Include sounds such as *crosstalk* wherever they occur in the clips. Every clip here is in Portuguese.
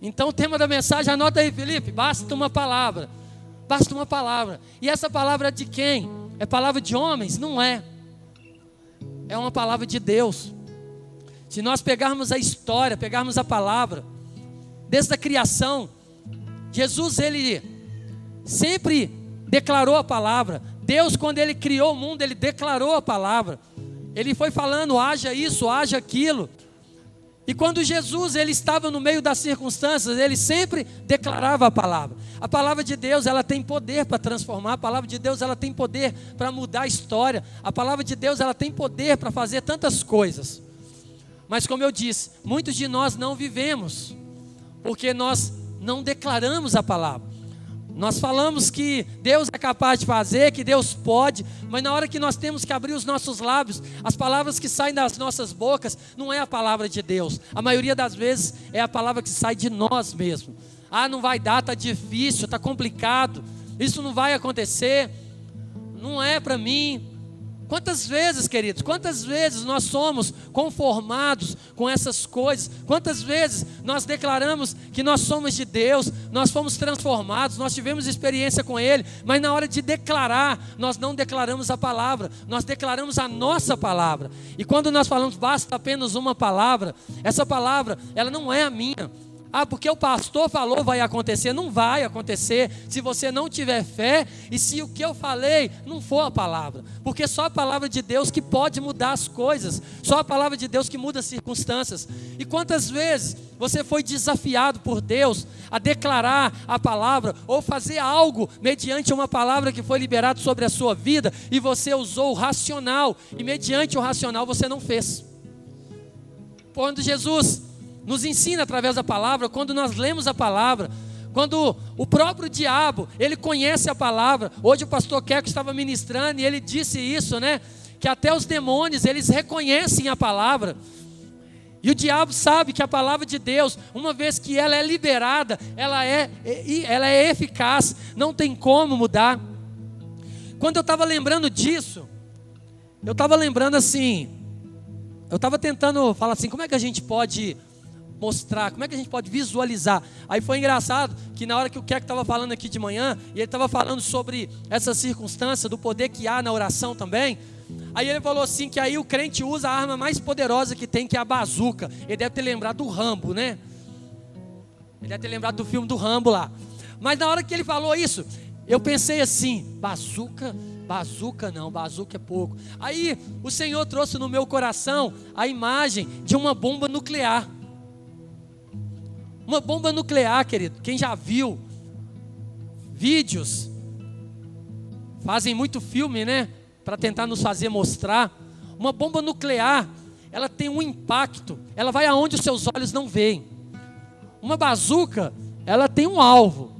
Então o tema da mensagem, anota aí, Felipe, basta uma palavra. Basta uma palavra. E essa palavra é de quem? É palavra de homens? Não é. É uma palavra de Deus. Se nós pegarmos a história, pegarmos a palavra, desde a criação, Jesus ele sempre declarou a palavra. Deus, quando ele criou o mundo, ele declarou a palavra. Ele foi falando, haja isso, haja aquilo. E quando Jesus ele estava no meio das circunstâncias, ele sempre declarava a palavra. A palavra de Deus, ela tem poder para transformar, a palavra de Deus, ela tem poder para mudar a história. A palavra de Deus, ela tem poder para fazer tantas coisas. Mas como eu disse, muitos de nós não vivemos porque nós não declaramos a palavra. Nós falamos que Deus é capaz de fazer, que Deus pode, mas na hora que nós temos que abrir os nossos lábios, as palavras que saem das nossas bocas não é a palavra de Deus. A maioria das vezes é a palavra que sai de nós mesmos. Ah, não vai dar, está difícil, está complicado, isso não vai acontecer, não é para mim. Quantas vezes, queridos, quantas vezes nós somos conformados com essas coisas? Quantas vezes nós declaramos que nós somos de Deus, nós fomos transformados, nós tivemos experiência com Ele, mas na hora de declarar, nós não declaramos a palavra, nós declaramos a nossa palavra. E quando nós falamos basta apenas uma palavra, essa palavra, ela não é a minha, ah, porque o pastor falou vai acontecer. Não vai acontecer se você não tiver fé e se o que eu falei não for a palavra. Porque só a palavra de Deus que pode mudar as coisas. Só a palavra de Deus que muda as circunstâncias. E quantas vezes você foi desafiado por Deus a declarar a palavra ou fazer algo mediante uma palavra que foi liberada sobre a sua vida e você usou o racional e mediante o racional você não fez. Quando Jesus nos ensina através da palavra, quando nós lemos a palavra, quando o próprio diabo, ele conhece a palavra. Hoje o pastor Queco estava ministrando e ele disse isso, né? Que até os demônios, eles reconhecem a palavra. E o diabo sabe que a palavra de Deus, uma vez que ela é liberada, ela é, ela é eficaz, não tem como mudar. Quando eu estava lembrando disso, eu estava lembrando assim, eu estava tentando falar assim, como é que a gente pode mostrar, como é que a gente pode visualizar. Aí foi engraçado que na hora que o Keck estava falando aqui de manhã, e ele estava falando sobre essa circunstância do poder que há na oração também, Aí ele falou assim que aí o crente usa a arma mais poderosa que tem, que é a bazuca. Ele deve ter lembrado do Rambo, né? Ele deve ter lembrado do filme do Rambo lá. Mas na hora que ele falou isso, eu pensei assim: bazuca, bazuca não, bazuca é pouco. Aí o Senhor trouxe no meu coração a imagem de uma bomba nuclear. Uma bomba nuclear, querido, quem já viu vídeos, fazem muito filme, né? Para tentar nos fazer mostrar. Uma bomba nuclear, ela tem um impacto, ela vai aonde os seus olhos não veem. Uma bazuca, ela tem um alvo,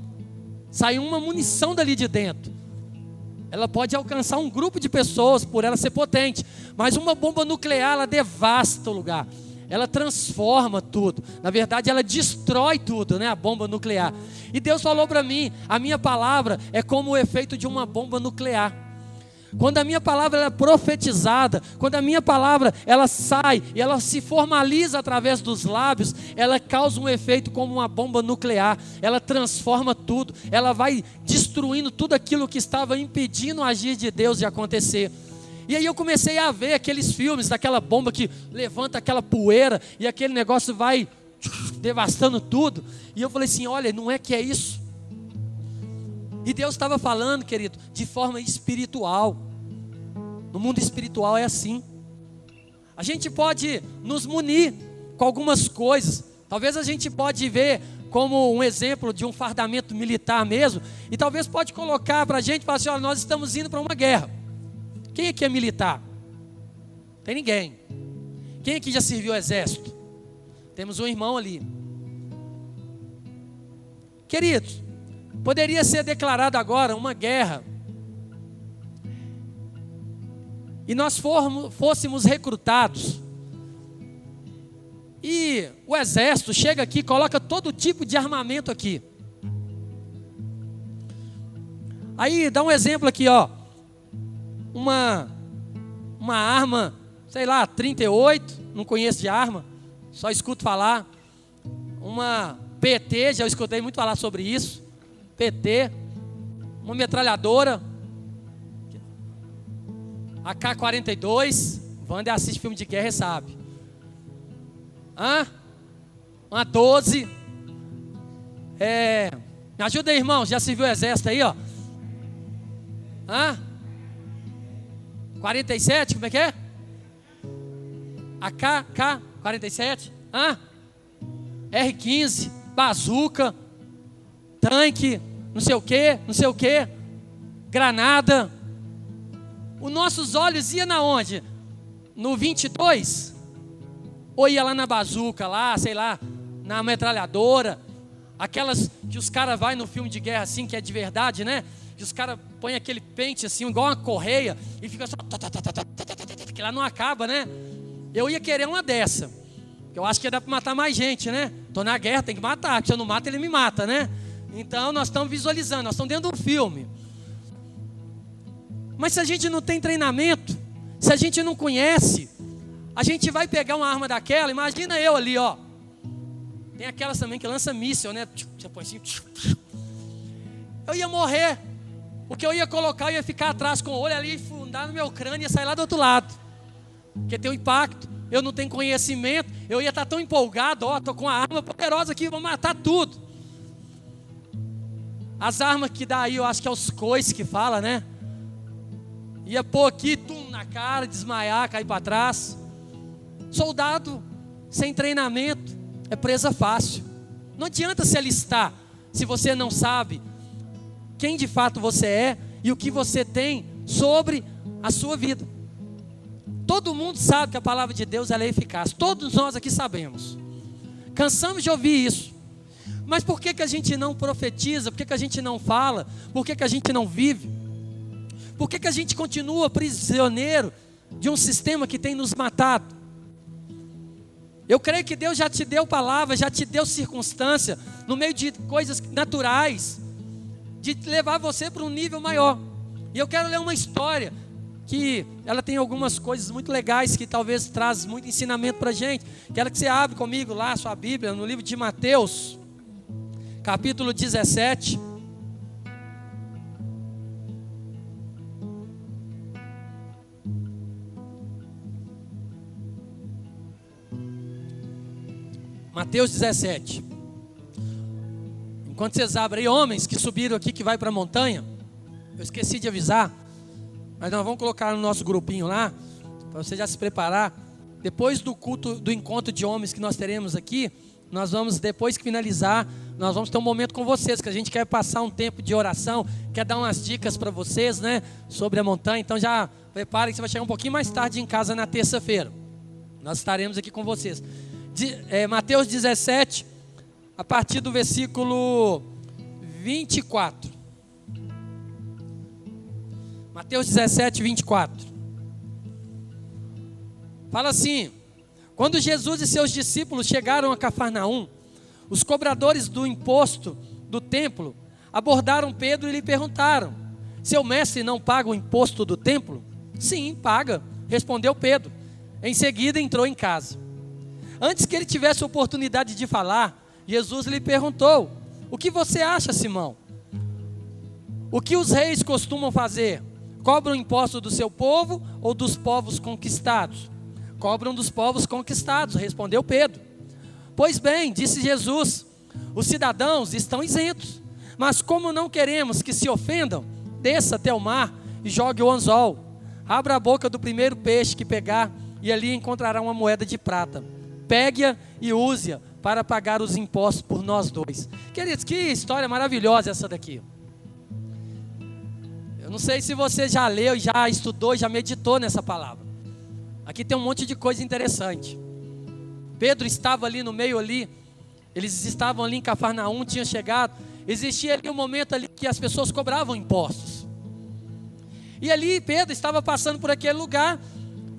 sai uma munição dali de dentro. Ela pode alcançar um grupo de pessoas por ela ser potente, mas uma bomba nuclear, ela devasta o lugar ela transforma tudo. Na verdade, ela destrói tudo, né? A bomba nuclear. E Deus falou para mim: a minha palavra é como o efeito de uma bomba nuclear. Quando a minha palavra é profetizada, quando a minha palavra ela sai e ela se formaliza através dos lábios, ela causa um efeito como uma bomba nuclear. Ela transforma tudo, ela vai destruindo tudo aquilo que estava impedindo o agir de Deus de acontecer. E aí eu comecei a ver aqueles filmes daquela bomba que levanta aquela poeira e aquele negócio vai devastando tudo. E eu falei assim: olha, não é que é isso. E Deus estava falando, querido, de forma espiritual. No mundo espiritual é assim. A gente pode nos munir com algumas coisas. Talvez a gente pode ver como um exemplo de um fardamento militar mesmo. E talvez pode colocar para a gente, falar assim, olha, nós estamos indo para uma guerra. Quem aqui é militar? Tem ninguém. Quem aqui já serviu o exército? Temos um irmão ali. Queridos, poderia ser declarado agora uma guerra. E nós formos, fôssemos recrutados. E o exército chega aqui, coloca todo tipo de armamento aqui. Aí dá um exemplo aqui, ó uma, uma arma, sei lá, 38, não conheço de arma, só escuto falar. Uma PT, já escutei muito falar sobre isso. PT, uma metralhadora, AK-42. Wander assiste filme de guerra e sabe. Hã? Uma 12. É, me ajuda aí, irmão. Já serviu o exército aí, ó? Hã? 47, como é que é? AK, K, 47. Hã? R15, bazuca, tanque, não sei o que, não sei o que, granada. Os nossos olhos iam na onde? No 22? Ou ia lá na bazuca, lá, sei lá, na metralhadora, aquelas que os caras vai no filme de guerra assim, que é de verdade, né? Que os caras põem aquele pente assim, igual uma correia, e fica só. Que lá não acaba, né? Eu ia querer uma dessa. Eu acho que dá para matar mais gente, né? Tô na guerra, tem que matar. Se eu não mato, ele me mata, né? Então nós estamos visualizando, nós estamos dentro do filme. Mas se a gente não tem treinamento, se a gente não conhece, a gente vai pegar uma arma daquela, imagina eu ali, ó. Tem aquelas também que lança míssil, né? Você põe assim. Eu ia morrer. O que eu ia colocar, eu ia ficar atrás com o olho ali, fundar no meu crânio e sair lá do outro lado. Porque tem um impacto. Eu não tenho conhecimento. Eu ia estar tão empolgado, ó, tô com uma arma poderosa aqui, vou matar tudo. As armas que dá aí, eu acho que é os coices que fala, né? Ia pôr aqui, tum, na cara, desmaiar, cair para trás. Soldado sem treinamento é presa fácil. Não adianta se alistar se você não sabe quem de fato você é e o que você tem sobre a sua vida. Todo mundo sabe que a palavra de Deus é eficaz. Todos nós aqui sabemos. Cansamos de ouvir isso. Mas por que, que a gente não profetiza? Por que, que a gente não fala? Por que, que a gente não vive? Por que, que a gente continua prisioneiro de um sistema que tem nos matado? Eu creio que Deus já te deu palavra, já te deu circunstância, no meio de coisas naturais, de levar você para um nível maior. E eu quero ler uma história que ela tem algumas coisas muito legais que talvez traz muito ensinamento para a gente. Quero que você abra comigo lá a sua Bíblia, no livro de Mateus, capítulo 17. Mateus 17. Enquanto vocês abrem homens que subiram aqui, que vai para a montanha, eu esqueci de avisar, mas nós vamos colocar no nosso grupinho lá, para você já se preparar. Depois do culto, do encontro de homens que nós teremos aqui, nós vamos, depois que finalizar, nós vamos ter um momento com vocês, que a gente quer passar um tempo de oração, quer dar umas dicas para vocês, né, sobre a montanha. Então já preparem, você vai chegar um pouquinho mais tarde em casa na terça-feira. Nós estaremos aqui com vocês de, é, Mateus 17, a partir do versículo 24. Mateus 17, 24. Fala assim: Quando Jesus e seus discípulos chegaram a Cafarnaum, os cobradores do imposto do templo abordaram Pedro e lhe perguntaram: Seu mestre não paga o imposto do templo? Sim, paga, respondeu Pedro. Em seguida entrou em casa. Antes que ele tivesse oportunidade de falar, Jesus lhe perguntou: O que você acha, Simão? O que os reis costumam fazer? Cobram imposto do seu povo ou dos povos conquistados? Cobram dos povos conquistados, respondeu Pedro. Pois bem, disse Jesus, os cidadãos estão isentos. Mas como não queremos que se ofendam, desça até o mar e jogue o anzol. Abra a boca do primeiro peixe que pegar e ali encontrará uma moeda de prata pegue-a e use-a para pagar os impostos por nós dois. Queridos, que história maravilhosa essa daqui. Eu não sei se você já leu, já estudou, já meditou nessa palavra. Aqui tem um monte de coisa interessante. Pedro estava ali no meio ali, eles estavam ali em Cafarnaum, tinham chegado. Existia ali um momento ali que as pessoas cobravam impostos. E ali Pedro estava passando por aquele lugar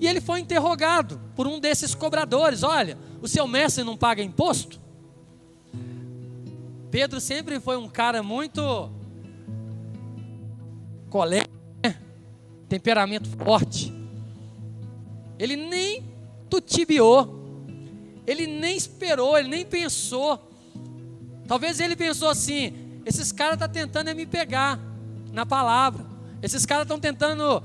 e ele foi interrogado por um desses cobradores: Olha, o seu mestre não paga imposto? Pedro sempre foi um cara muito colé, temperamento forte. Ele nem tutibiou. Ele nem esperou, ele nem pensou. Talvez ele pensou assim: esses caras estão tá tentando é me pegar na palavra. Esses caras estão tentando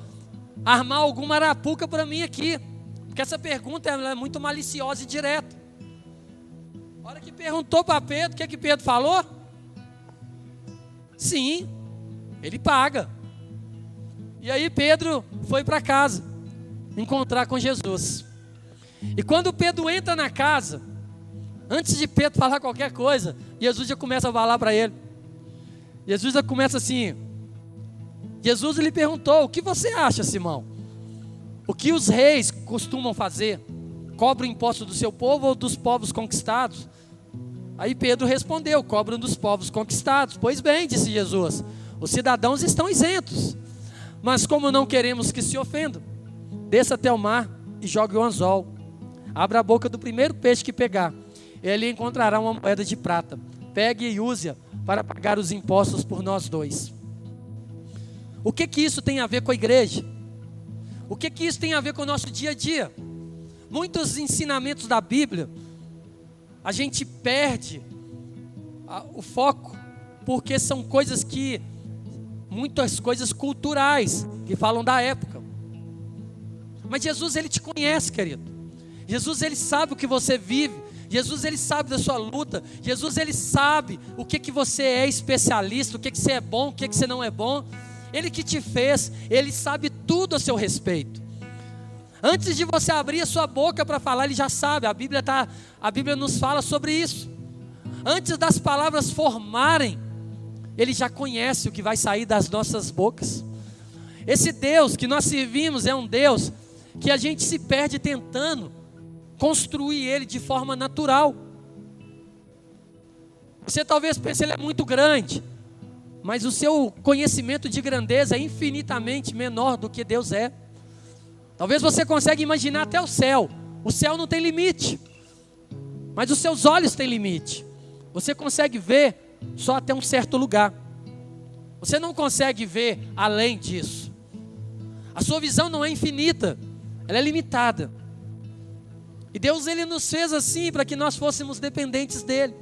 armar alguma arapuca para mim aqui. Porque essa pergunta é muito maliciosa e direta. A hora que perguntou para Pedro, o que, é que Pedro falou? Sim, ele paga. E aí Pedro foi para casa encontrar com Jesus. E quando Pedro entra na casa, antes de Pedro falar qualquer coisa, Jesus já começa a falar para ele. Jesus já começa assim. Jesus lhe perguntou: O que você acha, Simão? O que os reis costumam fazer? Cobram imposto do seu povo ou dos povos conquistados? Aí Pedro respondeu: Cobram dos povos conquistados. Pois bem, disse Jesus: Os cidadãos estão isentos. Mas como não queremos que se ofendam, desça até o mar e jogue o anzol. Abra a boca do primeiro peixe que pegar. Ele encontrará uma moeda de prata. Pegue e use-a para pagar os impostos por nós dois. O que que isso tem a ver com a igreja? O que que isso tem a ver com o nosso dia a dia? Muitos ensinamentos da Bíblia, a gente perde o foco, porque são coisas que, muitas coisas culturais, que falam da época. Mas Jesus, Ele te conhece, querido. Jesus, Ele sabe o que você vive. Jesus ele sabe da sua luta. Jesus ele sabe o que que você é especialista, o que que você é bom, o que que você não é bom. Ele que te fez, ele sabe tudo a seu respeito. Antes de você abrir a sua boca para falar, ele já sabe. A Bíblia tá, a Bíblia nos fala sobre isso. Antes das palavras formarem, ele já conhece o que vai sair das nossas bocas. Esse Deus que nós servimos é um Deus que a gente se perde tentando construir ele de forma natural. Você talvez pense ele é muito grande, mas o seu conhecimento de grandeza é infinitamente menor do que Deus é. Talvez você consiga imaginar até o céu. O céu não tem limite, mas os seus olhos têm limite. Você consegue ver só até um certo lugar. Você não consegue ver além disso. A sua visão não é infinita, ela é limitada. E Deus ele nos fez assim para que nós fôssemos dependentes dele.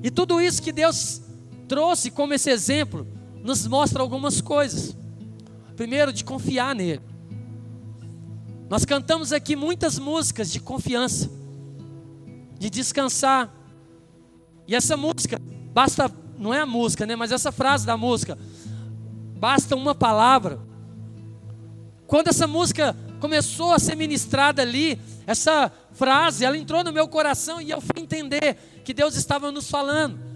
E tudo isso que Deus trouxe como esse exemplo nos mostra algumas coisas. Primeiro, de confiar nele. Nós cantamos aqui muitas músicas de confiança, de descansar. E essa música, basta, não é a música, né, mas essa frase da música, basta uma palavra. Quando essa música começou a ser ministrada ali, essa frase, ela entrou no meu coração e eu fui entender que Deus estava nos falando.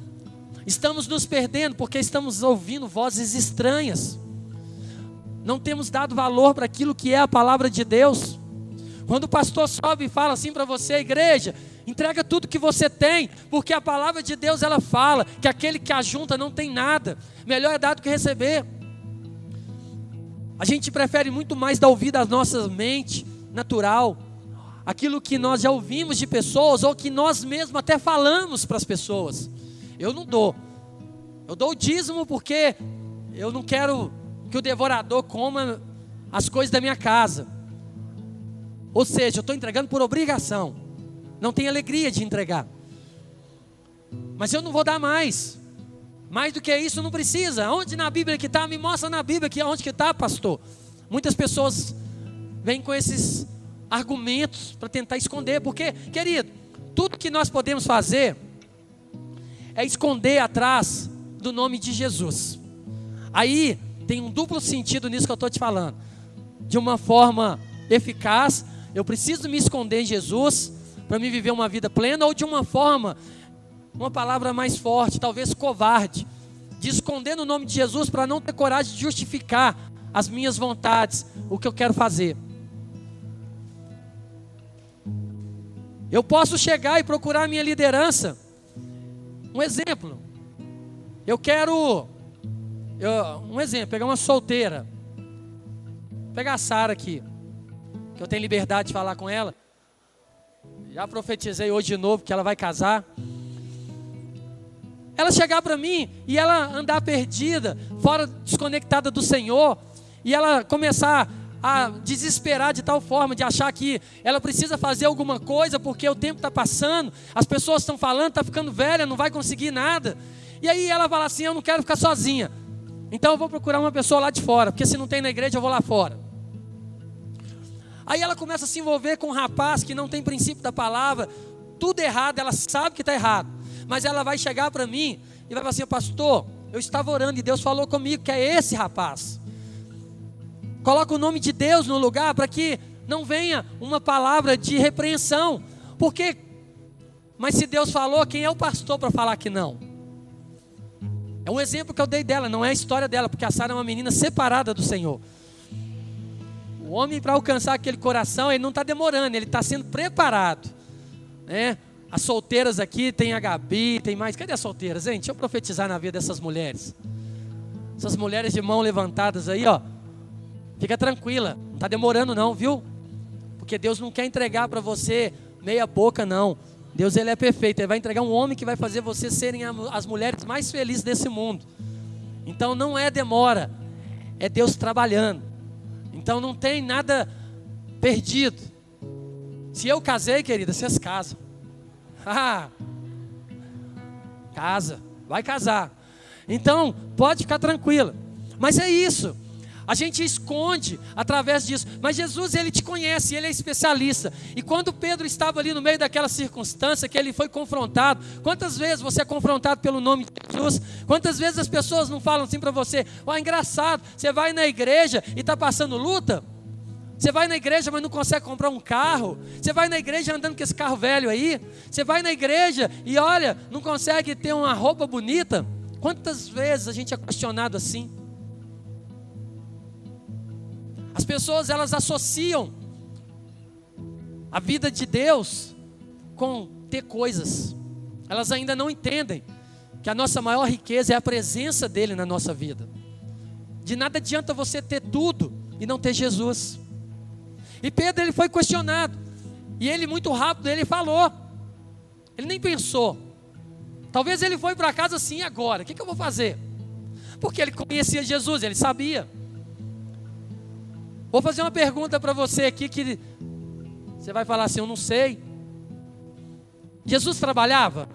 Estamos nos perdendo porque estamos ouvindo vozes estranhas. Não temos dado valor para aquilo que é a palavra de Deus. Quando o pastor sobe e fala assim para você, igreja, entrega tudo que você tem, porque a palavra de Deus ela fala que aquele que ajunta não tem nada. Melhor é dar do que receber. A gente prefere muito mais dar ouvido à nossa mente natural, aquilo que nós já ouvimos de pessoas ou que nós mesmos até falamos para as pessoas. Eu não dou. Eu dou o dízimo porque eu não quero que o devorador coma as coisas da minha casa. Ou seja, eu estou entregando por obrigação. Não tenho alegria de entregar. Mas eu não vou dar mais. Mais do que isso não precisa. Onde na Bíblia que está? Me mostra na Bíblia que onde que está, pastor. Muitas pessoas vêm com esses argumentos para tentar esconder, porque, querido, tudo que nós podemos fazer é esconder atrás do nome de Jesus. Aí tem um duplo sentido nisso que eu estou te falando. De uma forma eficaz, eu preciso me esconder em Jesus para me viver uma vida plena, ou de uma forma uma palavra mais forte, talvez covarde, de esconder no nome de Jesus para não ter coragem de justificar as minhas vontades, o que eu quero fazer. Eu posso chegar e procurar a minha liderança. Um exemplo. Eu quero. Eu, um exemplo, pegar uma solteira. Vou pegar a Sara aqui. Que eu tenho liberdade de falar com ela. Já profetizei hoje de novo que ela vai casar ela chegar para mim e ela andar perdida, fora desconectada do Senhor, e ela começar a desesperar de tal forma, de achar que ela precisa fazer alguma coisa porque o tempo está passando, as pessoas estão falando, está ficando velha, não vai conseguir nada. E aí ela fala assim: Eu não quero ficar sozinha. Então eu vou procurar uma pessoa lá de fora, porque se não tem na igreja, eu vou lá fora. Aí ela começa a se envolver com um rapaz que não tem princípio da palavra, tudo errado, ela sabe que está errado, mas ela vai chegar para mim e vai falar assim: Pastor, eu estava orando e Deus falou comigo que é esse rapaz. Coloca o nome de Deus no lugar para que não venha uma palavra de repreensão, porque, mas se Deus falou, quem é o pastor para falar que não? É um exemplo que eu dei dela, não é a história dela, porque a Sara é uma menina separada do Senhor. O homem, para alcançar aquele coração, ele não está demorando, ele está sendo preparado. Né? As solteiras aqui, tem a Gabi, tem mais. Cadê as solteiras, hein? Deixa eu profetizar na vida dessas mulheres. Essas mulheres de mão levantadas aí, ó. Fica tranquila, não está demorando não, viu? Porque Deus não quer entregar para você meia boca, não. Deus ele é perfeito, ele vai entregar um homem que vai fazer vocês serem as mulheres mais felizes desse mundo. Então não é demora, é Deus trabalhando. Então não tem nada perdido. Se eu casei, querida, vocês casam. *laughs* Ah, casa, vai casar. Então pode ficar tranquila. Mas é isso. A gente esconde através disso. Mas Jesus, ele te conhece, ele é especialista. E quando Pedro estava ali no meio daquela circunstância que ele foi confrontado, quantas vezes você é confrontado pelo nome de Jesus? Quantas vezes as pessoas não falam assim para você: "Ó, oh, engraçado, você vai na igreja e está passando luta?" Você vai na igreja, mas não consegue comprar um carro. Você vai na igreja andando com esse carro velho aí. Você vai na igreja e olha, não consegue ter uma roupa bonita. Quantas vezes a gente é questionado assim? As pessoas elas associam a vida de Deus com ter coisas. Elas ainda não entendem que a nossa maior riqueza é a presença dele na nossa vida. De nada adianta você ter tudo e não ter Jesus. E Pedro ele foi questionado. E ele muito rápido ele falou. Ele nem pensou. Talvez ele foi para casa assim agora. O que, que eu vou fazer? Porque ele conhecia Jesus, ele sabia. Vou fazer uma pergunta para você aqui que você vai falar assim: Eu não sei. Jesus trabalhava?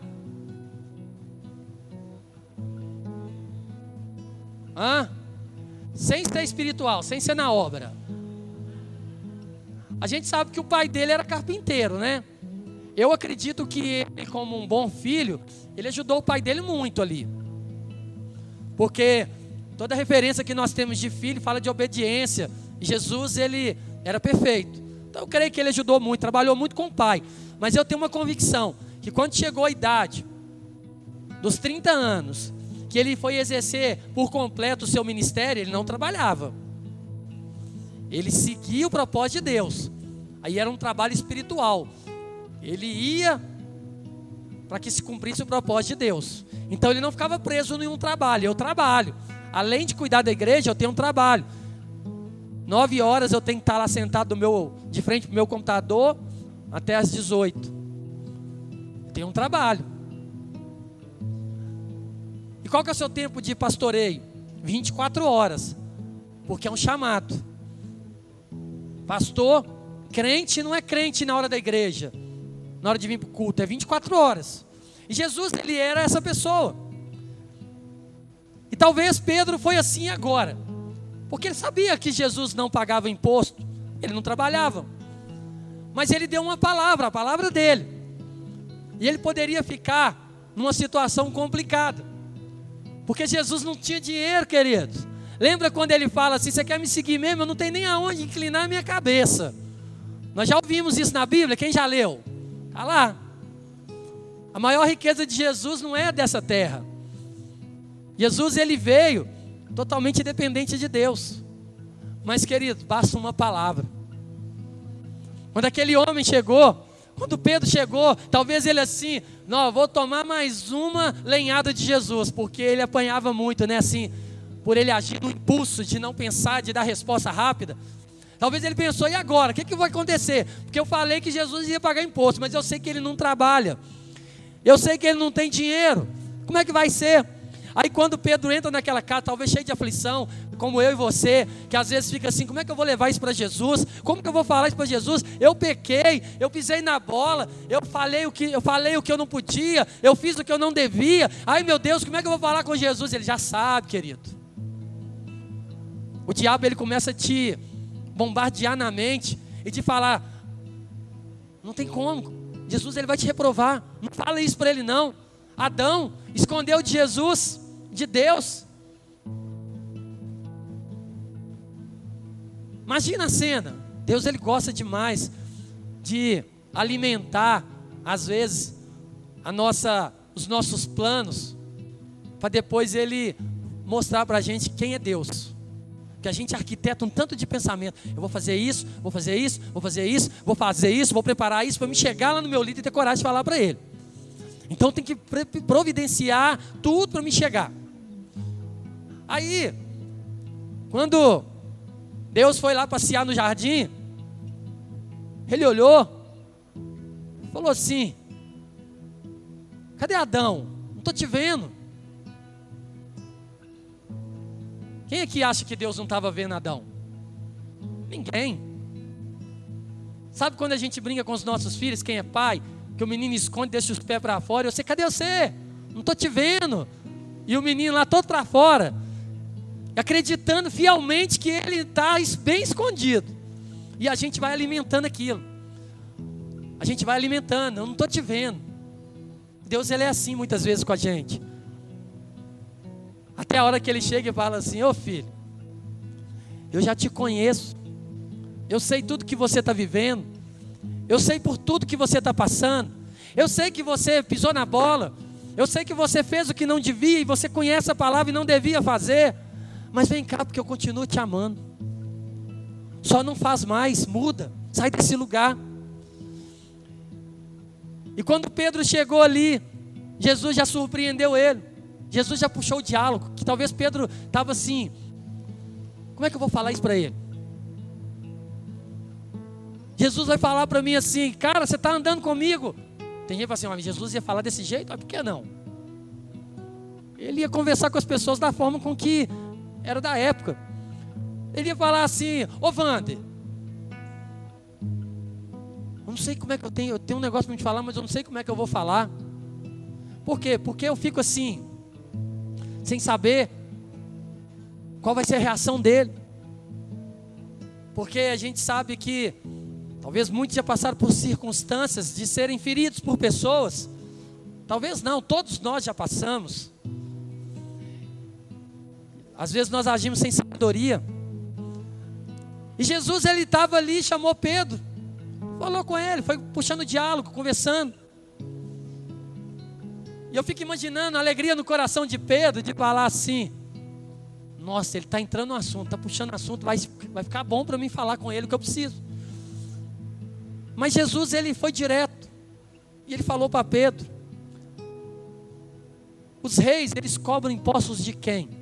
Hã? Sem ser espiritual, sem ser na obra. A gente sabe que o pai dele era carpinteiro, né? Eu acredito que ele, como um bom filho, ele ajudou o pai dele muito ali. Porque toda referência que nós temos de filho fala de obediência, Jesus, ele era perfeito. Então eu creio que ele ajudou muito, trabalhou muito com o pai. Mas eu tenho uma convicção que quando chegou a idade dos 30 anos, que ele foi exercer por completo o seu ministério, ele não trabalhava. Ele seguia o propósito de Deus. Aí era um trabalho espiritual. Ele ia para que se cumprisse o propósito de Deus. Então ele não ficava preso em nenhum trabalho. Eu trabalho. Além de cuidar da igreja, eu tenho um trabalho. Nove horas eu tenho que estar lá sentado meu, de frente para o meu computador até as 18. Tem um trabalho. E qual que é o seu tempo de pastoreio? 24 horas. Porque é um chamado. Pastor, crente não é crente na hora da igreja. Na hora de vir para o culto. É 24 horas. E Jesus, ele era essa pessoa. E talvez Pedro foi assim agora. Porque ele sabia que Jesus não pagava imposto, ele não trabalhava. Mas ele deu uma palavra, a palavra dele. E ele poderia ficar numa situação complicada. Porque Jesus não tinha dinheiro, queridos. Lembra quando ele fala assim: Você quer me seguir mesmo? Eu não tenho nem aonde inclinar a minha cabeça. Nós já ouvimos isso na Bíblia, quem já leu? Está lá. A maior riqueza de Jesus não é dessa terra. Jesus ele veio totalmente dependente de Deus. Mas, querido, basta uma palavra. Quando aquele homem chegou, quando Pedro chegou, talvez ele assim, não, vou tomar mais uma lenhada de Jesus, porque ele apanhava muito, né? Assim, por ele agir no impulso de não pensar, de dar resposta rápida. Talvez ele pensou, e agora? O que, que vai acontecer? Porque eu falei que Jesus ia pagar imposto, mas eu sei que ele não trabalha. Eu sei que ele não tem dinheiro. Como é que vai ser? Aí quando Pedro entra naquela casa, talvez cheio de aflição, como eu e você, que às vezes fica assim: como é que eu vou levar isso para Jesus? Como que eu vou falar isso para Jesus? Eu pequei, eu pisei na bola, eu falei o que eu falei o que eu não podia, eu fiz o que eu não devia. Ai meu Deus, como é que eu vou falar com Jesus? Ele já sabe, querido. O diabo ele começa a te bombardear na mente e te falar: não tem como. Jesus ele vai te reprovar. Não fala isso para ele não. Adão escondeu de Jesus, de Deus. Imagina a cena. Deus ele gosta demais de alimentar às vezes a nossa os nossos planos para depois ele mostrar para a gente quem é Deus que a gente arquiteta um tanto de pensamento. Eu vou fazer isso, vou fazer isso, vou fazer isso, vou fazer isso, vou preparar isso para me chegar lá no meu líder e ter coragem de falar para ele. Então tem que providenciar tudo para me chegar. Aí, quando Deus foi lá passear no jardim, ele olhou, falou assim: Cadê Adão? Não estou te vendo. Quem aqui acha que Deus não estava vendo Adão? Ninguém. Sabe quando a gente brinca com os nossos filhos, quem é pai, que o menino esconde, deixa os pés para fora, e você, cadê você? Não estou te vendo. E o menino lá todo para fora, acreditando fielmente que ele está bem escondido. E a gente vai alimentando aquilo. A gente vai alimentando, eu não estou te vendo. Deus ele é assim muitas vezes com a gente. Até a hora que ele chega e fala assim: Ô oh, filho, eu já te conheço, eu sei tudo que você está vivendo, eu sei por tudo que você está passando, eu sei que você pisou na bola, eu sei que você fez o que não devia e você conhece a palavra e não devia fazer, mas vem cá, porque eu continuo te amando. Só não faz mais, muda, sai desse lugar. E quando Pedro chegou ali, Jesus já surpreendeu ele. Jesus já puxou o diálogo, que talvez Pedro estava assim: como é que eu vou falar isso para ele? Jesus vai falar para mim assim, cara, você está andando comigo. Tem gente que fala assim, mas Jesus ia falar desse jeito, mas por que não? Ele ia conversar com as pessoas da forma com que era da época. Ele ia falar assim, ô Wander, eu não sei como é que eu tenho, eu tenho um negócio para te falar, mas eu não sei como é que eu vou falar. Por quê? Porque eu fico assim, sem saber qual vai ser a reação dele. Porque a gente sabe que talvez muitos já passaram por circunstâncias de serem feridos por pessoas. Talvez não, todos nós já passamos. Às vezes nós agimos sem sabedoria. E Jesus ele estava ali, chamou Pedro, falou com ele, foi puxando diálogo, conversando. E eu fico imaginando a alegria no coração de Pedro de falar assim: Nossa, ele está entrando no assunto, está puxando assunto, vai, vai ficar bom para mim falar com ele o que eu preciso. Mas Jesus, ele foi direto. E ele falou para Pedro: Os reis, eles cobram impostos de quem?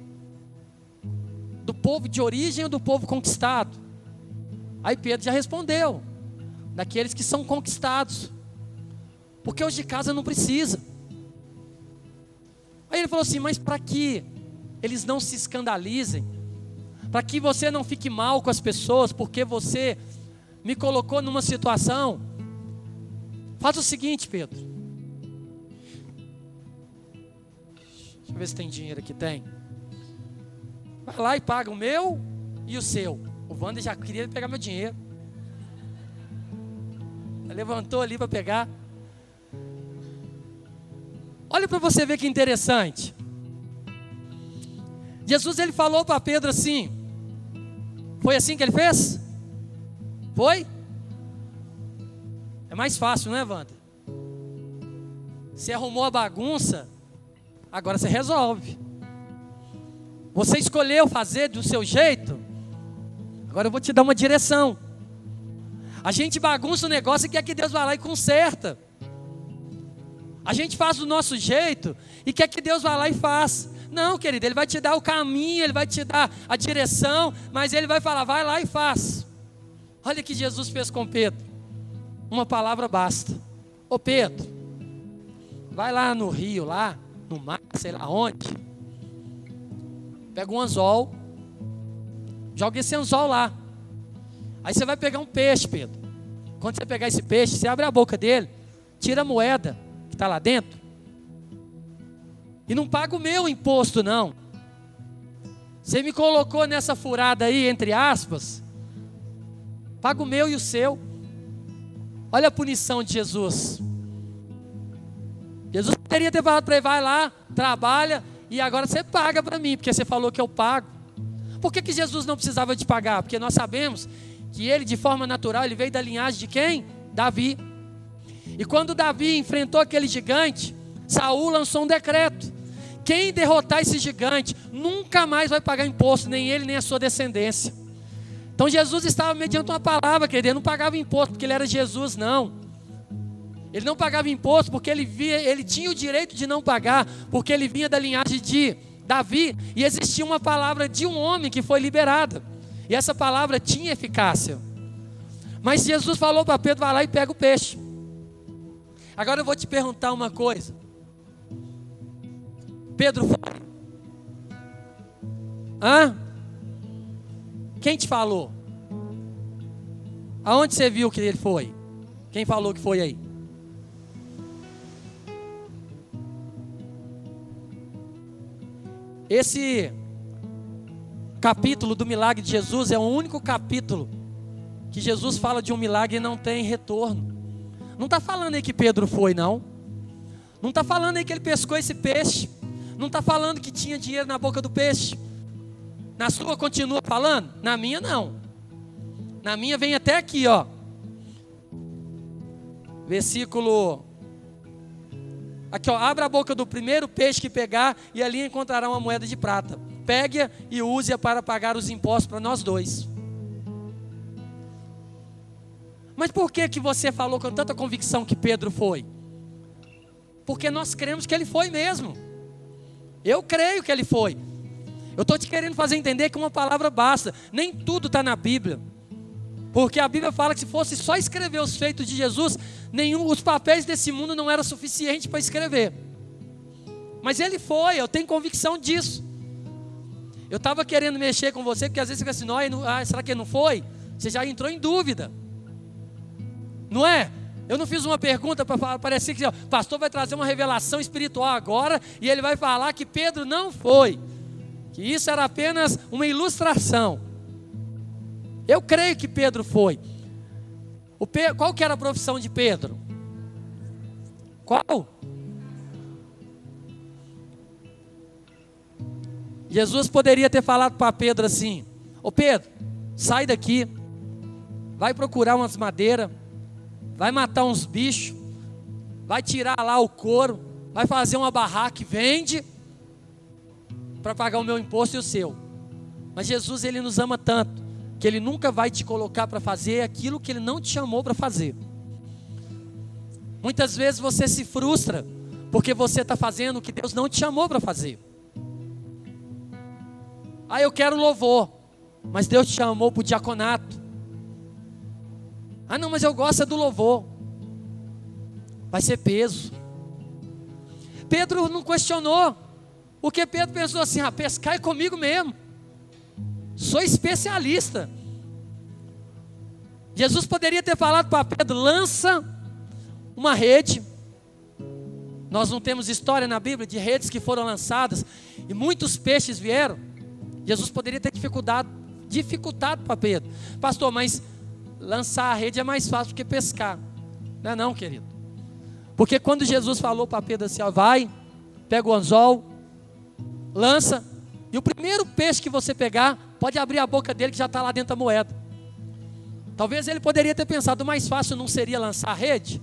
Do povo de origem ou do povo conquistado? Aí Pedro já respondeu: Daqueles que são conquistados. Porque os de casa não precisa. Aí ele falou assim: Mas para que eles não se escandalizem, para que você não fique mal com as pessoas, porque você me colocou numa situação. Faz o seguinte, Pedro. Deixa eu ver se tem dinheiro aqui. Tem. Vai lá e paga o meu e o seu. O Wander já queria pegar meu dinheiro. Levantou ali para pegar. Olha para você ver que interessante. Jesus ele falou para Pedro assim: Foi assim que ele fez? Foi? É mais fácil, não é, Wanda? Você arrumou a bagunça, agora você resolve. Você escolheu fazer do seu jeito, agora eu vou te dar uma direção. A gente bagunça o negócio e quer que Deus vá lá e conserta. A gente faz do nosso jeito e quer que Deus vá lá e faça. Não, querido, Ele vai te dar o caminho, Ele vai te dar a direção, mas Ele vai falar, vai lá e faz. Olha o que Jesus fez com Pedro. Uma palavra basta. Ô Pedro, vai lá no rio, lá, no mar, sei lá onde. Pega um anzol, joga esse anzol lá. Aí você vai pegar um peixe, Pedro. Quando você pegar esse peixe, você abre a boca dele, tira a moeda que está lá dentro. E não paga o meu imposto, não. Você me colocou nessa furada aí, entre aspas. Paga o meu e o seu. Olha a punição de Jesus. Jesus poderia ter falado para ele, vai lá, trabalha, e agora você paga para mim, porque você falou que eu pago. Por que, que Jesus não precisava de pagar? Porque nós sabemos que ele, de forma natural, ele veio da linhagem de quem? Davi. E quando Davi enfrentou aquele gigante, Saul lançou um decreto. Quem derrotar esse gigante nunca mais vai pagar imposto, nem ele, nem a sua descendência. Então Jesus estava mediante uma palavra, querido, não pagava imposto porque ele era Jesus, não. Ele não pagava imposto porque ele via, ele tinha o direito de não pagar, porque ele vinha da linhagem de Davi e existia uma palavra de um homem que foi liberada. E essa palavra tinha eficácia. Mas Jesus falou para Pedro: vai lá e pega o peixe. Agora eu vou te perguntar uma coisa. Pedro foi? Hã? Quem te falou? Aonde você viu que ele foi? Quem falou que foi aí? Esse capítulo do milagre de Jesus é o único capítulo que Jesus fala de um milagre e não tem retorno. Não está falando aí que Pedro foi, não. Não está falando aí que ele pescou esse peixe. Não está falando que tinha dinheiro na boca do peixe. Na sua continua falando? Na minha não. Na minha vem até aqui, ó. Versículo. Aqui, ó. Abra a boca do primeiro peixe que pegar e ali encontrará uma moeda de prata pegue-a e use-a para pagar os impostos para nós dois. Mas por que que você falou com tanta convicção que Pedro foi? Porque nós cremos que ele foi mesmo. Eu creio que ele foi. Eu estou te querendo fazer entender que uma palavra basta. Nem tudo está na Bíblia. Porque a Bíblia fala que se fosse só escrever os feitos de Jesus, nenhum, os papéis desse mundo não eram suficientes para escrever. Mas ele foi, eu tenho convicção disso. Eu estava querendo mexer com você, porque às vezes você fica assim, ah, será que não foi? Você já entrou em dúvida. Não é? Eu não fiz uma pergunta para parecer que o pastor vai trazer uma revelação espiritual agora e ele vai falar que Pedro não foi. Que isso era apenas uma ilustração. Eu creio que Pedro foi. O qual que era a profissão de Pedro? Qual? Jesus poderia ter falado para Pedro assim: Ô Pedro, sai daqui, vai procurar umas madeiras, vai matar uns bichos, vai tirar lá o couro, vai fazer uma barraca e vende para pagar o meu imposto e o seu. Mas Jesus, ele nos ama tanto que ele nunca vai te colocar para fazer aquilo que ele não te chamou para fazer. Muitas vezes você se frustra porque você está fazendo o que Deus não te chamou para fazer. Ah, eu quero louvor. Mas Deus te chamou para o diaconato. Ah, não, mas eu gosto do louvor. Vai ser peso. Pedro não questionou. Porque Pedro pensou assim: ah, pescar é comigo mesmo. Sou especialista. Jesus poderia ter falado para Pedro: lança uma rede. Nós não temos história na Bíblia de redes que foram lançadas e muitos peixes vieram. Jesus poderia ter dificultado, dificultado para Pedro. Pastor, mas lançar a rede é mais fácil do que pescar. Não é não, querido. Porque quando Jesus falou para Pedro assim, ó, vai, pega o anzol, lança, e o primeiro peixe que você pegar, pode abrir a boca dele que já está lá dentro da moeda. Talvez ele poderia ter pensado, mais fácil não seria lançar a rede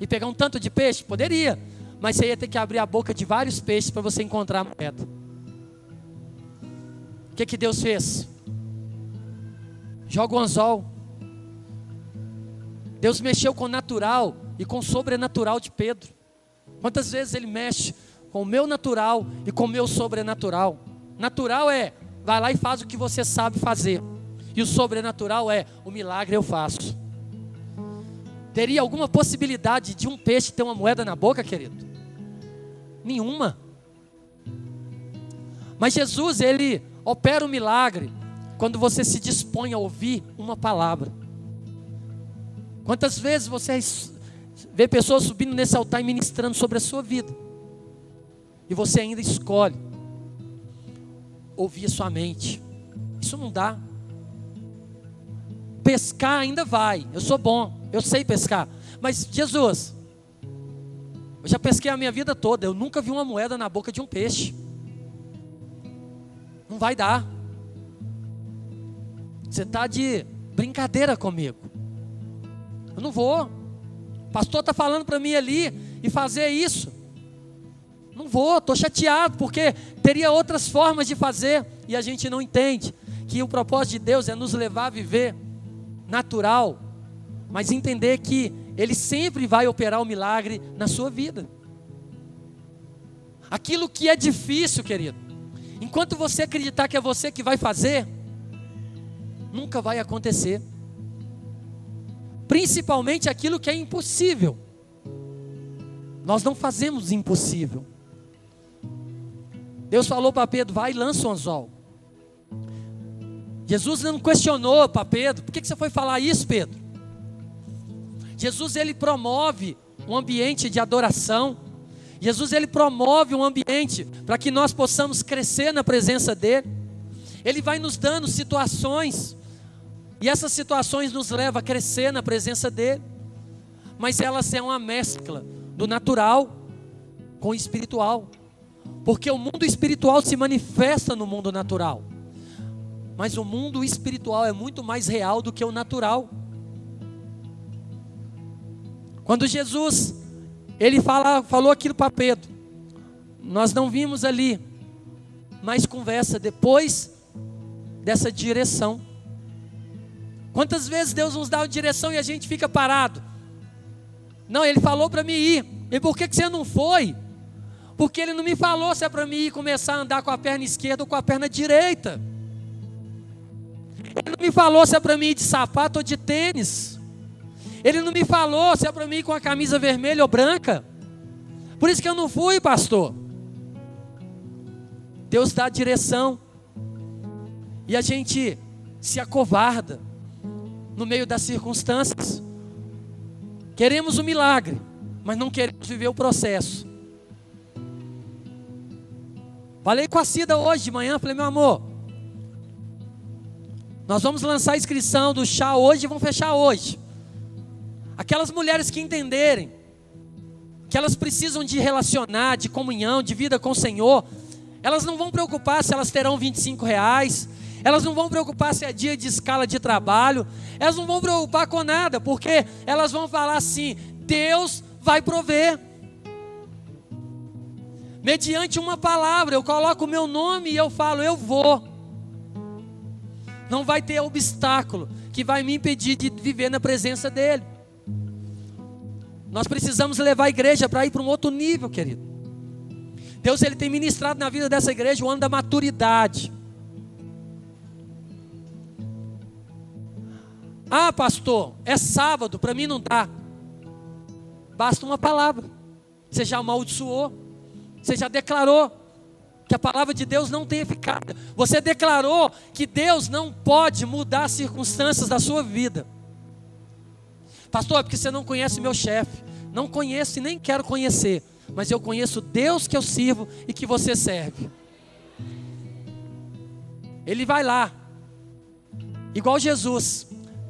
e pegar um tanto de peixe? Poderia, mas você ia ter que abrir a boca de vários peixes para você encontrar a moeda. O que, que Deus fez? Joga o anzol. Deus mexeu com o natural e com o sobrenatural de Pedro. Quantas vezes ele mexe com o meu natural e com o meu sobrenatural? Natural é, vai lá e faz o que você sabe fazer. E o sobrenatural é, o milagre eu faço. Teria alguma possibilidade de um peixe ter uma moeda na boca, querido? Nenhuma. Mas Jesus, ele opera o um milagre quando você se dispõe a ouvir uma palavra. Quantas vezes você vê pessoas subindo nesse altar e ministrando sobre a sua vida, e você ainda escolhe ouvir a sua mente? Isso não dá. Pescar ainda vai, eu sou bom, eu sei pescar, mas Jesus, eu já pesquei a minha vida toda, eu nunca vi uma moeda na boca de um peixe. Não vai dar. Você está de brincadeira comigo. Eu não vou. O pastor está falando para mim ali e fazer isso. Não vou, estou chateado, porque teria outras formas de fazer e a gente não entende que o propósito de Deus é nos levar a viver natural, mas entender que Ele sempre vai operar o milagre na sua vida. Aquilo que é difícil, querido, enquanto você acreditar que é você que vai fazer, nunca vai acontecer. Principalmente aquilo que é impossível. Nós não fazemos impossível. Deus falou para Pedro: vai e lança o anzol. Jesus não questionou para Pedro: por que, você foi falar isso, Pedro? Jesus ele promove um ambiente de adoração. Jesus ele promove um ambiente para que nós possamos crescer na presença dele. Ele vai nos dando situações e essas situações nos levam a crescer na presença dele. Mas elas são uma mescla do natural com o espiritual. Porque o mundo espiritual se manifesta no mundo natural. Mas o mundo espiritual é muito mais real do que o natural. Quando Jesus ele fala, falou aquilo para Pedro, nós não vimos ali mais conversa depois dessa direção. Quantas vezes Deus nos dá uma direção e a gente fica parado? Não, Ele falou para mim ir. E por que, que você não foi? Porque Ele não me falou se é para mim começar a andar com a perna esquerda ou com a perna direita. Ele não me falou se é para mim ir de sapato ou de tênis. Ele não me falou se é para mim ir com a camisa vermelha ou branca. Por isso que eu não fui, pastor. Deus dá direção. E a gente se acovarda no meio das circunstâncias. Queremos o um milagre, mas não queremos viver o processo. Falei com a Cida hoje de manhã, falei, meu amor, nós vamos lançar a inscrição do chá hoje e vamos fechar hoje. Aquelas mulheres que entenderem que elas precisam de relacionar, de comunhão, de vida com o Senhor, elas não vão preocupar se elas terão 25 reais, elas não vão preocupar se é dia de escala de trabalho, elas não vão preocupar com nada, porque elas vão falar assim: Deus vai prover. Mediante uma palavra, eu coloco o meu nome e eu falo, eu vou. Não vai ter obstáculo que vai me impedir de viver na presença dEle. Nós precisamos levar a igreja para ir para um outro nível, querido. Deus ele tem ministrado na vida dessa igreja o ano da maturidade. Ah, pastor, é sábado, para mim não dá. Basta uma palavra. Você já amaldiçoou. Você já declarou que a palavra de Deus não tem eficácia. Você declarou que Deus não pode mudar as circunstâncias da sua vida. Pastor, é porque você não conhece meu chefe. Não conheço e nem quero conhecer. Mas eu conheço Deus que eu sirvo e que você serve. Ele vai lá, igual Jesus.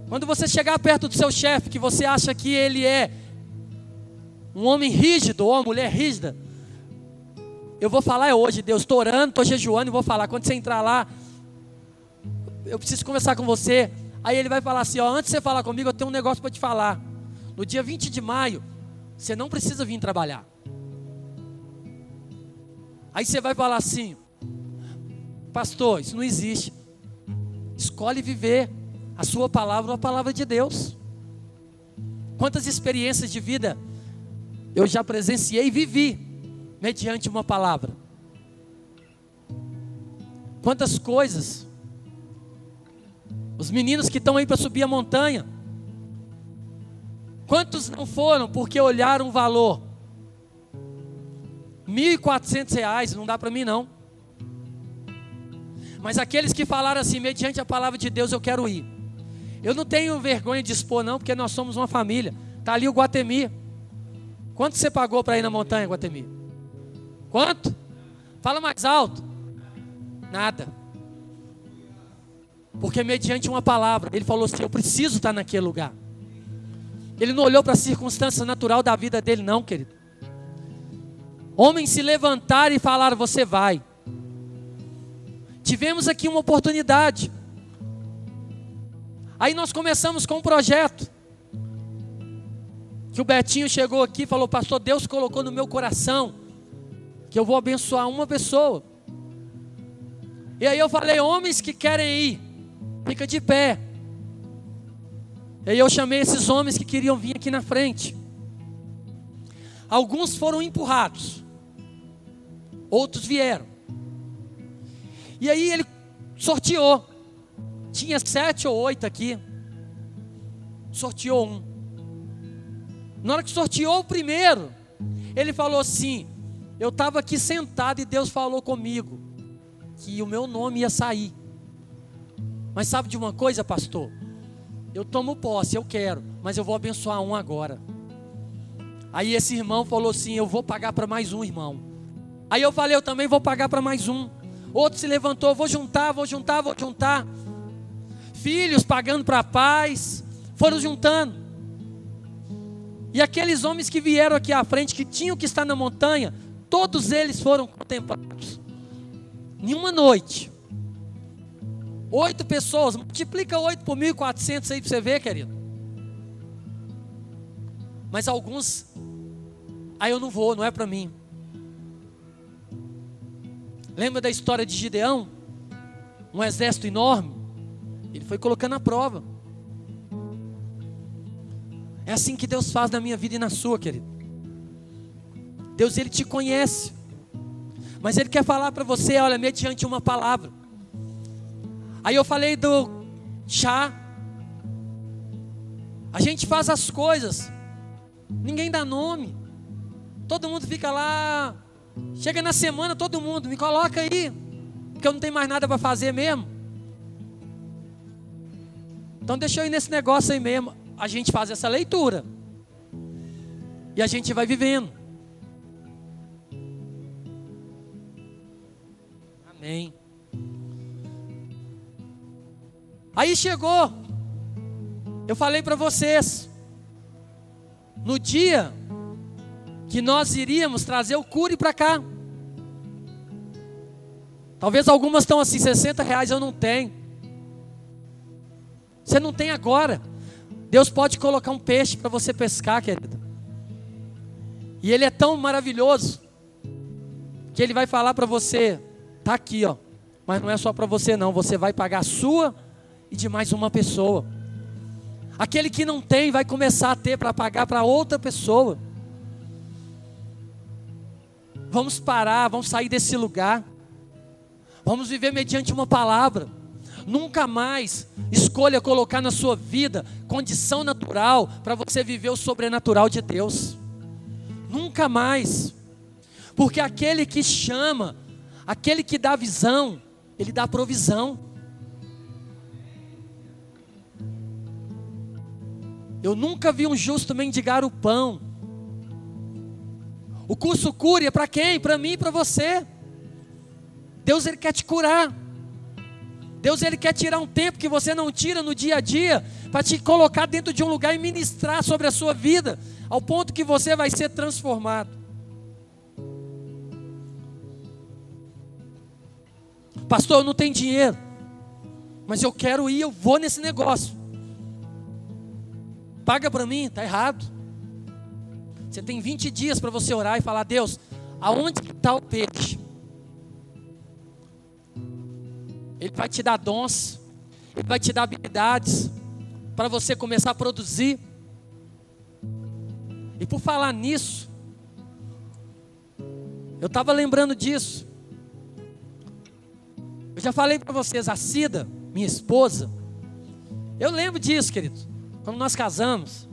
Quando você chegar perto do seu chefe, que você acha que ele é um homem rígido ou uma mulher rígida, eu vou falar é hoje, Deus, estou orando, estou jejuando e vou falar. Quando você entrar lá, eu preciso conversar com você. Aí ele vai falar assim: ó, antes de você falar comigo, eu tenho um negócio para te falar. No dia 20 de maio, você não precisa vir trabalhar. Aí você vai falar assim: Pastor, isso não existe. Escolhe viver a sua palavra ou a palavra de Deus. Quantas experiências de vida eu já presenciei e vivi mediante uma palavra. Quantas coisas. Os meninos que estão aí para subir a montanha. Quantos não foram porque olharam o valor? 1.400 reais, não dá para mim não. Mas aqueles que falaram assim, mediante a palavra de Deus, eu quero ir. Eu não tenho vergonha de expor, não, porque nós somos uma família. Está ali o Guatemi. Quanto você pagou para ir na montanha, Guatemi? Quanto? Fala mais alto. Nada. Porque mediante uma palavra, ele falou assim: Eu preciso estar naquele lugar. Ele não olhou para a circunstância natural da vida dele, não, querido. Homens se levantaram e falaram: Você vai. Tivemos aqui uma oportunidade. Aí nós começamos com um projeto. Que o Betinho chegou aqui e falou: Pastor, Deus colocou no meu coração que eu vou abençoar uma pessoa. E aí eu falei: Homens que querem ir, fica de pé. E aí eu chamei esses homens que queriam vir aqui na frente. Alguns foram empurrados, outros vieram. E aí ele sorteou. Tinha sete ou oito aqui. Sorteou um. Na hora que sorteou o primeiro, ele falou assim: Eu estava aqui sentado e Deus falou comigo que o meu nome ia sair. Mas sabe de uma coisa, pastor? Eu tomo posse, eu quero, mas eu vou abençoar um agora. Aí esse irmão falou assim: Eu vou pagar para mais um irmão. Aí eu falei: Eu também vou pagar para mais um. Outro se levantou: Vou juntar, vou juntar, vou juntar. Filhos pagando para pais, foram juntando. E aqueles homens que vieram aqui à frente, que tinham que estar na montanha, todos eles foram contemplados. Em uma noite. Oito pessoas, multiplica oito por mil e quatrocentos aí para você ver, querido. Mas alguns, aí eu não vou, não é para mim. Lembra da história de Gideão? Um exército enorme. Ele foi colocando a prova. É assim que Deus faz na minha vida e na sua, querido. Deus, Ele te conhece. Mas Ele quer falar para você, olha, mediante uma palavra. Aí eu falei do chá. A gente faz as coisas. Ninguém dá nome. Todo mundo fica lá Chega na semana, todo mundo, me coloca aí, porque eu não tenho mais nada para fazer mesmo. Então deixa eu ir nesse negócio aí mesmo. A gente faz essa leitura. E a gente vai vivendo. Amém. Aí chegou. Eu falei para vocês. No dia que nós iríamos trazer o cure para cá. Talvez algumas estão assim, 60 reais eu não tenho. Você não tem agora. Deus pode colocar um peixe para você pescar, querido. E ele é tão maravilhoso que ele vai falar para você, tá aqui, ó. Mas não é só para você não, você vai pagar a sua e de mais uma pessoa. Aquele que não tem vai começar a ter para pagar para outra pessoa. Vamos parar, vamos sair desse lugar. Vamos viver mediante uma palavra. Nunca mais escolha colocar na sua vida condição natural para você viver o sobrenatural de Deus. Nunca mais. Porque aquele que chama, aquele que dá visão, ele dá provisão. Eu nunca vi um justo mendigar o pão o curso cure é para quem? Para mim e para você. Deus ele quer te curar. Deus ele quer tirar um tempo que você não tira no dia a dia para te colocar dentro de um lugar e ministrar sobre a sua vida, ao ponto que você vai ser transformado. Pastor, eu não tenho dinheiro, mas eu quero ir, eu vou nesse negócio. Paga para mim, tá errado. Você tem 20 dias para você orar e falar: Deus, aonde está o peixe? Ele vai te dar dons, Ele vai te dar habilidades para você começar a produzir. E por falar nisso, eu estava lembrando disso. Eu já falei para vocês, a Cida, minha esposa, eu lembro disso, querido, quando nós casamos.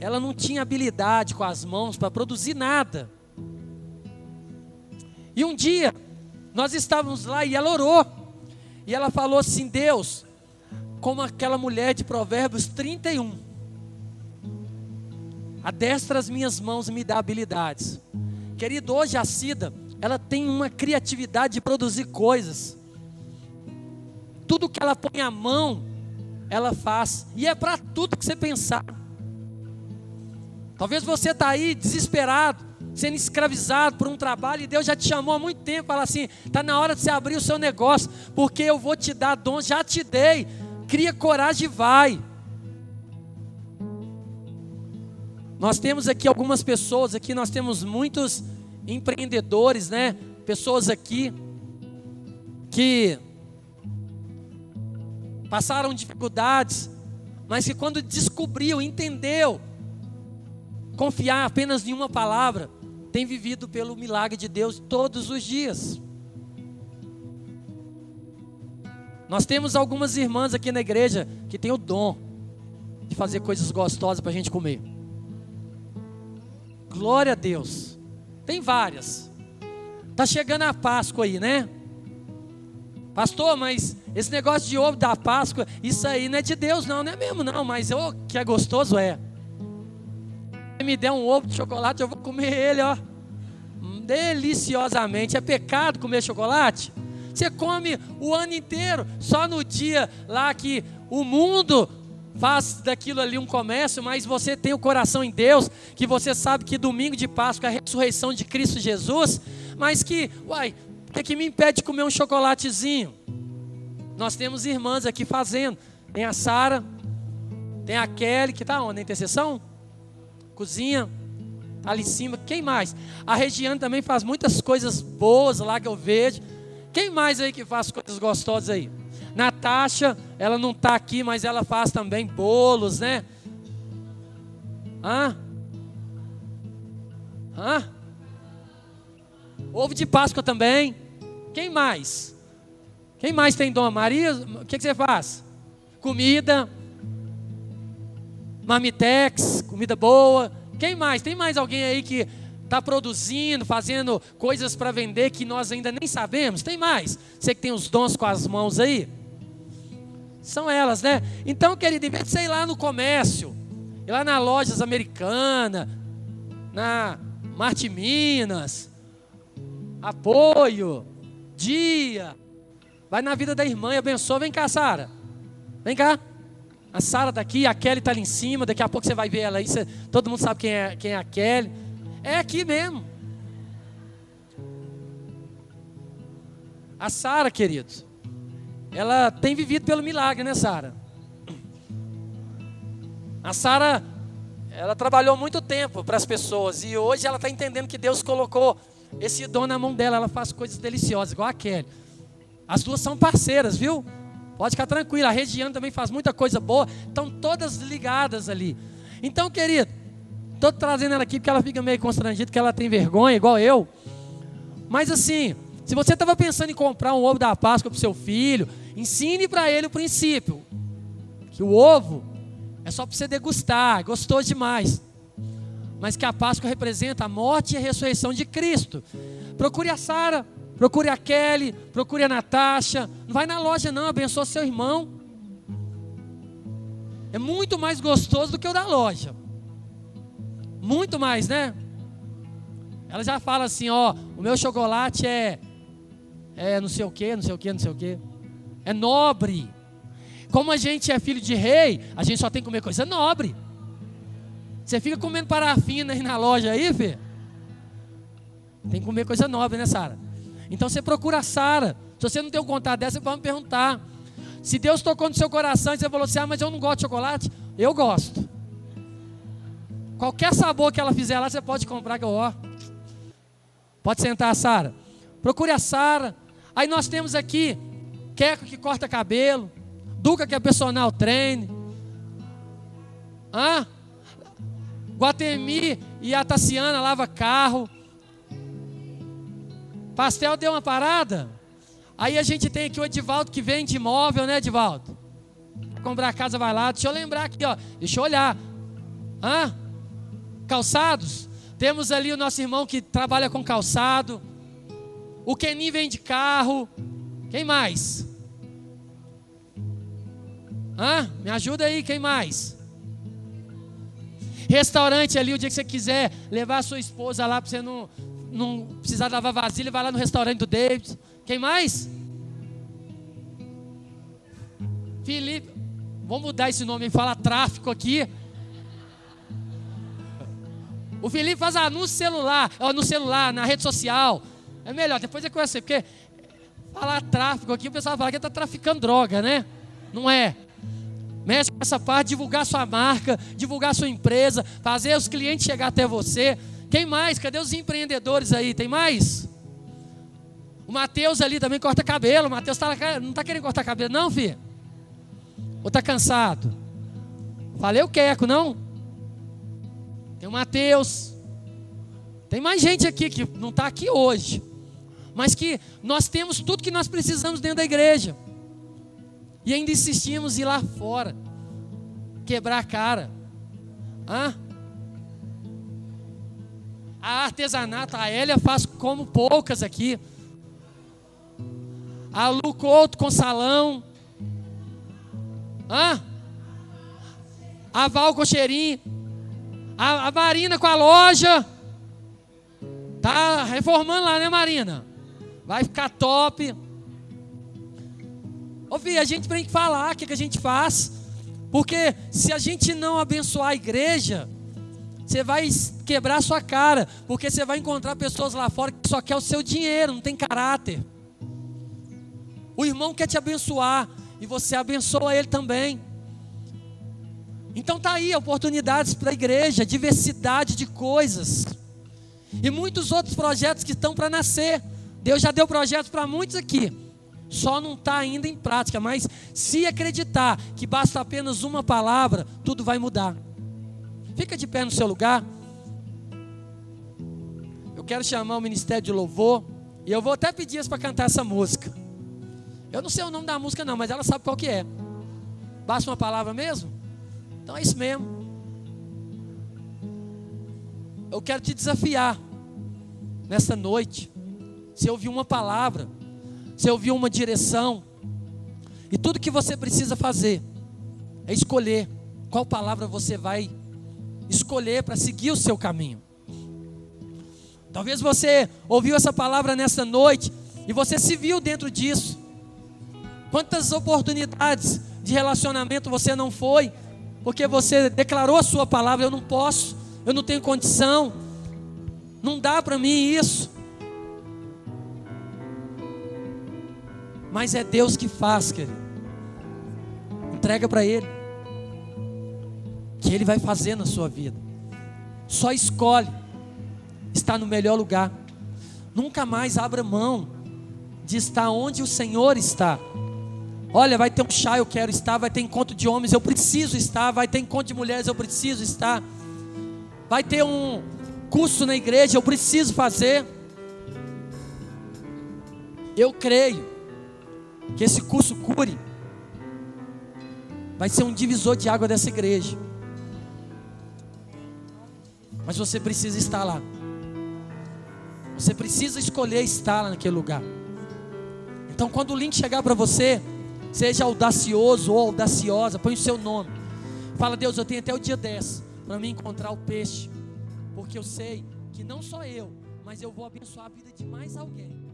Ela não tinha habilidade com as mãos para produzir nada. E um dia, Nós estávamos lá e ela orou. E ela falou assim: Deus, como aquela mulher de Provérbios 31, adestra as minhas mãos e me dá habilidades. Querido, hoje a Cida, ela tem uma criatividade de produzir coisas. Tudo que ela põe a mão, ela faz. E é para tudo que você pensar. Talvez você está aí desesperado, sendo escravizado por um trabalho, e Deus já te chamou há muito tempo, fala assim: está na hora de você abrir o seu negócio, porque eu vou te dar dons, já te dei. Cria coragem e vai. Nós temos aqui algumas pessoas, aqui nós temos muitos empreendedores, né? Pessoas aqui que passaram dificuldades, mas que quando descobriu, entendeu, confiar apenas em uma palavra, tem vivido pelo milagre de Deus todos os dias. Nós temos algumas irmãs aqui na igreja que têm o dom de fazer coisas gostosas para a gente comer. Glória a Deus. Tem várias. Tá chegando a Páscoa aí, né? Pastor, mas esse negócio de ovo da Páscoa, isso aí não é de Deus, não, não é mesmo, não. Mas oh, que é gostoso, é. Se me der um ovo de chocolate, eu vou comer ele, ó. Deliciosamente. É pecado comer chocolate? Você come o ano inteiro, só no dia lá que o mundo faz daquilo ali um comércio, mas você tem o coração em Deus, que você sabe que domingo de Páscoa é a ressurreição de Cristo Jesus, mas que, uai, o que, é que me impede de comer um chocolatezinho? Nós temos irmãs aqui fazendo. Tem a Sara, tem a Kelly, que está onde? Na intercessão? Cozinha, tá ali em cima. Quem mais? A Regiane também faz muitas coisas boas lá que eu vejo. Quem mais aí que faz coisas gostosas aí? Natasha, ela não está aqui, mas ela faz também bolos, né? Hã? Hã? Ovo de Páscoa também. Quem mais? Quem mais tem dom? Maria, o que, que você faz? Comida. Marmitex, comida boa. Quem mais? Tem mais alguém aí que está produzindo, fazendo coisas para vender que nós ainda nem sabemos? Tem mais? Você que tem os dons com as mãos aí? São elas, né? Então, querido, em vez de você ir lá no comércio, ir lá nas lojas americanas, na Marte Minas, apoio, dia, vai na vida da irmã e abençoa. Vem cá, Sara. Vem cá. A Sara está aqui, a Kelly está ali em cima. Daqui a pouco você vai ver ela aí. Você, todo mundo sabe quem é, quem é a Kelly. É aqui mesmo. A Sara, queridos, ela tem vivido pelo milagre, né, Sara? A Sara, ela trabalhou muito tempo para as pessoas e hoje ela está entendendo que Deus colocou esse dom na mão dela. Ela faz coisas deliciosas, igual a Kelly. As duas são parceiras, viu? Pode ficar tranquila. A Regiane também faz muita coisa boa. Estão todas ligadas ali. Então, querido, estou trazendo ela aqui porque ela fica meio constrangida, porque ela tem vergonha, igual eu. Mas assim, se você estava pensando em comprar um ovo da Páscoa para o seu filho, ensine para ele o princípio. Que o ovo é só para você degustar, gostou demais. Mas que a Páscoa representa a morte e a ressurreição de Cristo. Procure a Sara, procure a Kelly, procure a Natasha. Não vai na loja não, abençoa seu irmão. É muito mais gostoso do que o da loja. Muito mais, né? Ela já fala assim, ó, o meu chocolate é é não sei o que, não sei o que, não sei o que. É nobre. Como a gente é filho de rei, a gente só tem que comer coisa nobre. Você fica comendo parafina aí na loja aí, Fê? Tem que comer coisa nobre, né, Sara? Então você procura a Sara. Se você não tem um contato dessa, você pode me perguntar. Se Deus tocou no seu coração e você falou assim: ah, mas eu não gosto de chocolate, eu gosto. Qualquer sabor que ela fizer lá, você pode comprar que eu ó. Pode sentar, Sara. Procure a Sara. Aí nós temos aqui Queco que corta cabelo, Duca que é personal treine. Ah? Guatemi e a Tassiana lava carro. Pastel deu uma parada. Aí a gente tem aqui o Edivaldo que vende imóvel, né, Edivaldo? Comprar casa, vai lá. Deixa eu lembrar aqui, ó. Deixa eu olhar. Ah? Calçados. Temos ali o nosso irmão que trabalha com calçado. O Kenin vende carro. Quem mais? Hã? Me ajuda aí, quem mais? Restaurante ali, o dia que você quiser levar a sua esposa lá para você não, não precisar lavar vasilha, vai lá no restaurante do David. Quem mais? Felipe. Vamos mudar esse nome falar tráfico aqui. O Felipe faz anúncio celular, no celular, na rede social. É melhor, depois é conhecer, porque falar tráfico aqui, o pessoal fala que está traficando droga, né? Não é. Mexe com essa parte, divulgar sua marca, divulgar sua empresa, fazer os clientes chegar até você. Quem mais? Cadê os empreendedores aí? Tem mais? O Matheus ali também corta cabelo. O Matheus tá, não está querendo cortar cabelo, não, filho? Ou está cansado? Falei o queco, não? Tem o Mateus. Tem mais gente aqui que não está aqui hoje. Mas que nós temos tudo que nós precisamos dentro da igreja. E ainda insistimos em ir lá fora. Quebrar a cara. Hã? A artesanato, a Hélia faz como poucas aqui. A Lu Couto com salão. Hã? A Val com cheirinho. A, a Marina com a loja. Tá reformando lá, né, Marina? Vai ficar top. Filho, a gente tem que falar o que, que a gente faz. Porque se a gente não abençoar a igreja, você vai quebrar sua cara. Porque você vai encontrar pessoas lá fora que só quer o seu dinheiro, não tem caráter. O irmão quer te abençoar e você abençoa ele também. Então tá aí oportunidades para a igreja, diversidade de coisas. E muitos outros projetos que estão para nascer. Deus já deu projetos para muitos aqui. Só não está ainda em prática, mas se acreditar que basta apenas uma palavra, tudo vai mudar. Fica de pé no seu lugar. Eu quero chamar o Ministério de Louvor. E eu vou até pedir para cantar essa música. Eu não sei o nome da música não, mas ela sabe qual que é. Basta uma palavra mesmo? Então é isso mesmo. Eu quero te desafiar nessa noite. Se ouvir uma palavra, se ouvir uma direção, e tudo que você precisa fazer é escolher qual palavra você vai escolher para seguir o seu caminho. Talvez você ouviu essa palavra nessa noite e você se viu dentro disso. Quantas oportunidades de relacionamento você não foi, porque você declarou a sua palavra: eu não posso, eu não tenho condição, não dá para mim isso. Mas é Deus que faz, querido. Entrega para Ele, que Ele vai fazer na sua vida. Só escolhe estar no melhor lugar. Nunca mais abra mão de estar onde o Senhor está. Olha, vai ter um chá, eu quero estar. Vai ter encontro de homens, eu preciso estar. Vai ter encontro de mulheres, eu preciso estar. Vai ter um curso na igreja, eu preciso fazer. Eu creio que esse curso cure. Vai ser um divisor de água dessa igreja. Mas você precisa estar lá. Você precisa escolher estar lá naquele lugar. Então, quando o link chegar para você, Seja audacioso ou audaciosa, põe o seu nome. Fala, Deus, eu tenho até o dia 10 para me encontrar o peixe. Porque eu sei que não só eu, mas eu vou abençoar a vida de mais alguém.